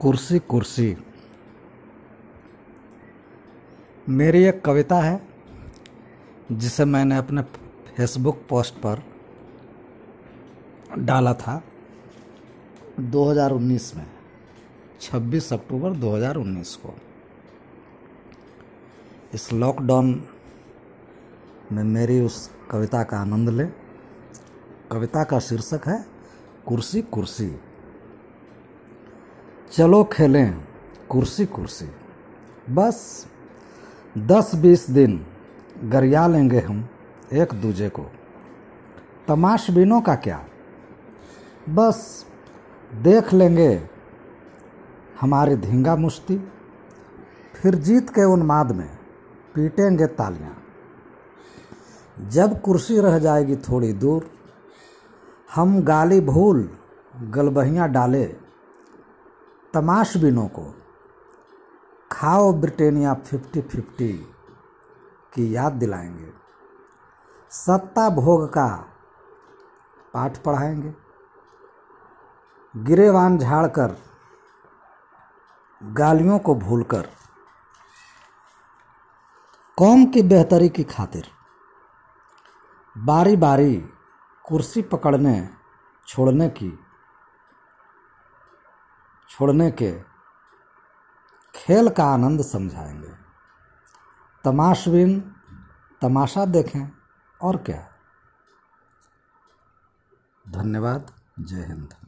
कुर्सी कुर्सी। मेरी एक कविता है, जिसे मैंने अपने फेसबुक पोस्ट पर डाला था 2019 में 26 अक्टूबर 2019 को। इस लॉकडाउन में मेरी उस कविता का आनंद लें। कविता का शीर्षक है, कुर्सी कुर्सी। चलो खेलें, कुर्सी कुर्सी। बस दस बीस दिन गरिया लेंगे हम एक दूजे को तमाशबीनों का क्या? बस, देख लेंगे हमारी धींगा मुश्ती, फिर जीत के उन्माद में पीटेंगे तालियाँ। जब कुर्सी रह जाएगी थोड़ी दूर, हम गाली भूल, गलबहियाँ डाले तमाशबीनों को, खाओ ब्रिटेनिया फिफ्टी फिफ्टी की याद दिलाएँगे। सत्ता भोग का पाठ पढ़ाएँगे। गिरेवान झाड़कर गालियों को भूलकर, कौम की बेहतरी की खातिर बारी बारी कुर्सी पकड़ने, छोड़ने की छोड़ने के खेल का आनंद समझाएँगे। तमाशबिन तमाशा देखें और क्या। धन्यवाद जय हिंद।